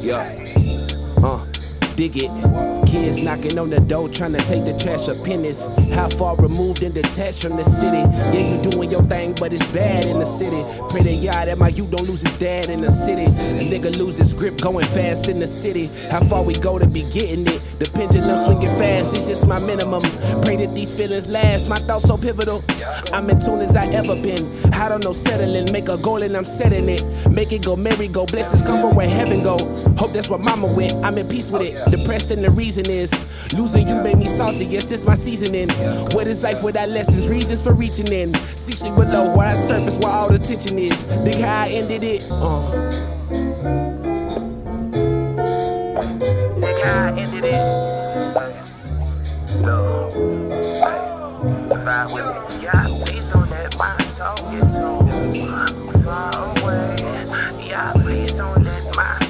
Yeah. Uh, dig it. Kids knocking on the door trying to take the trash pennies. How far removed and detached from the city? Yeah, you doing your thing, but it's bad in the city. Pray to God that my youth don't lose his dad in the city. A nigga lose his grip going fast in the city. How far we go to be getting it? The pendulum swinging fast, it's just my minimum. Pray that these feelings last, my thoughts so pivotal. I'm in tune as I ever been. I don't know settling, make a goal and I'm setting it. Make it go merry go, blessings come from where heaven go. Hope that's where mama went. I'm in peace with it. Oh, Depressed and the reason is losing you made me salty. Yes, this my seasoning. What is life without lessons? Reasons for reaching in. See shit below where I surface where all the tension is. Think how I ended it. Uh. ended it. No. Yeah, please don't let my soul get too far away. Yeah, please don't let my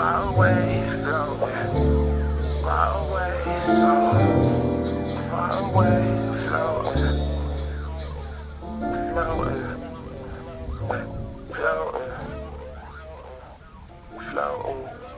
far away, so far away, so far away, floating, floating, floating, floating.